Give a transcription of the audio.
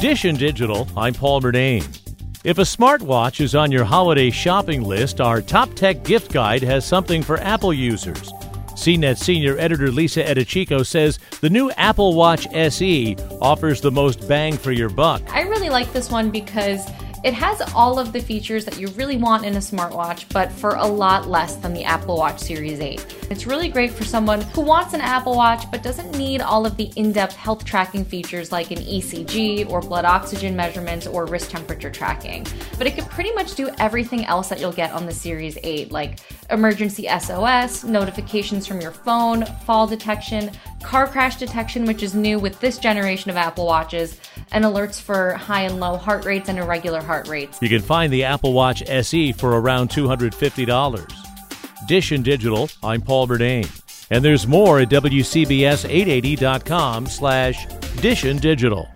Dish and Digital, I'm Paul Murnane. If a smartwatch is on your holiday shopping list, our Top Tech Gift Guide has something for Apple users. CNET senior editor Lisa Eadicicco says the new Apple Watch SE offers the most bang for your buck. I really like this one because it has all of the features that you really want in a smartwatch, but for a lot less than the Apple Watch Series 8. It's really great for someone who wants an Apple Watch but doesn't need all of the in depth health tracking features like an ECG or blood oxygen measurements or wrist temperature tracking. But it can pretty much do everything else that you'll get on the Series 8, like emergency SOS, notifications from your phone, fall detection, car crash detection, which is new with this generation of Apple Watches, and alerts for high and low heart rates and irregular heart rates. You can find the Apple Watch SE for around $250. Dish and Digital, I'm Paul Murnane. And there's more at WCBS880.com slash Dish and Digital.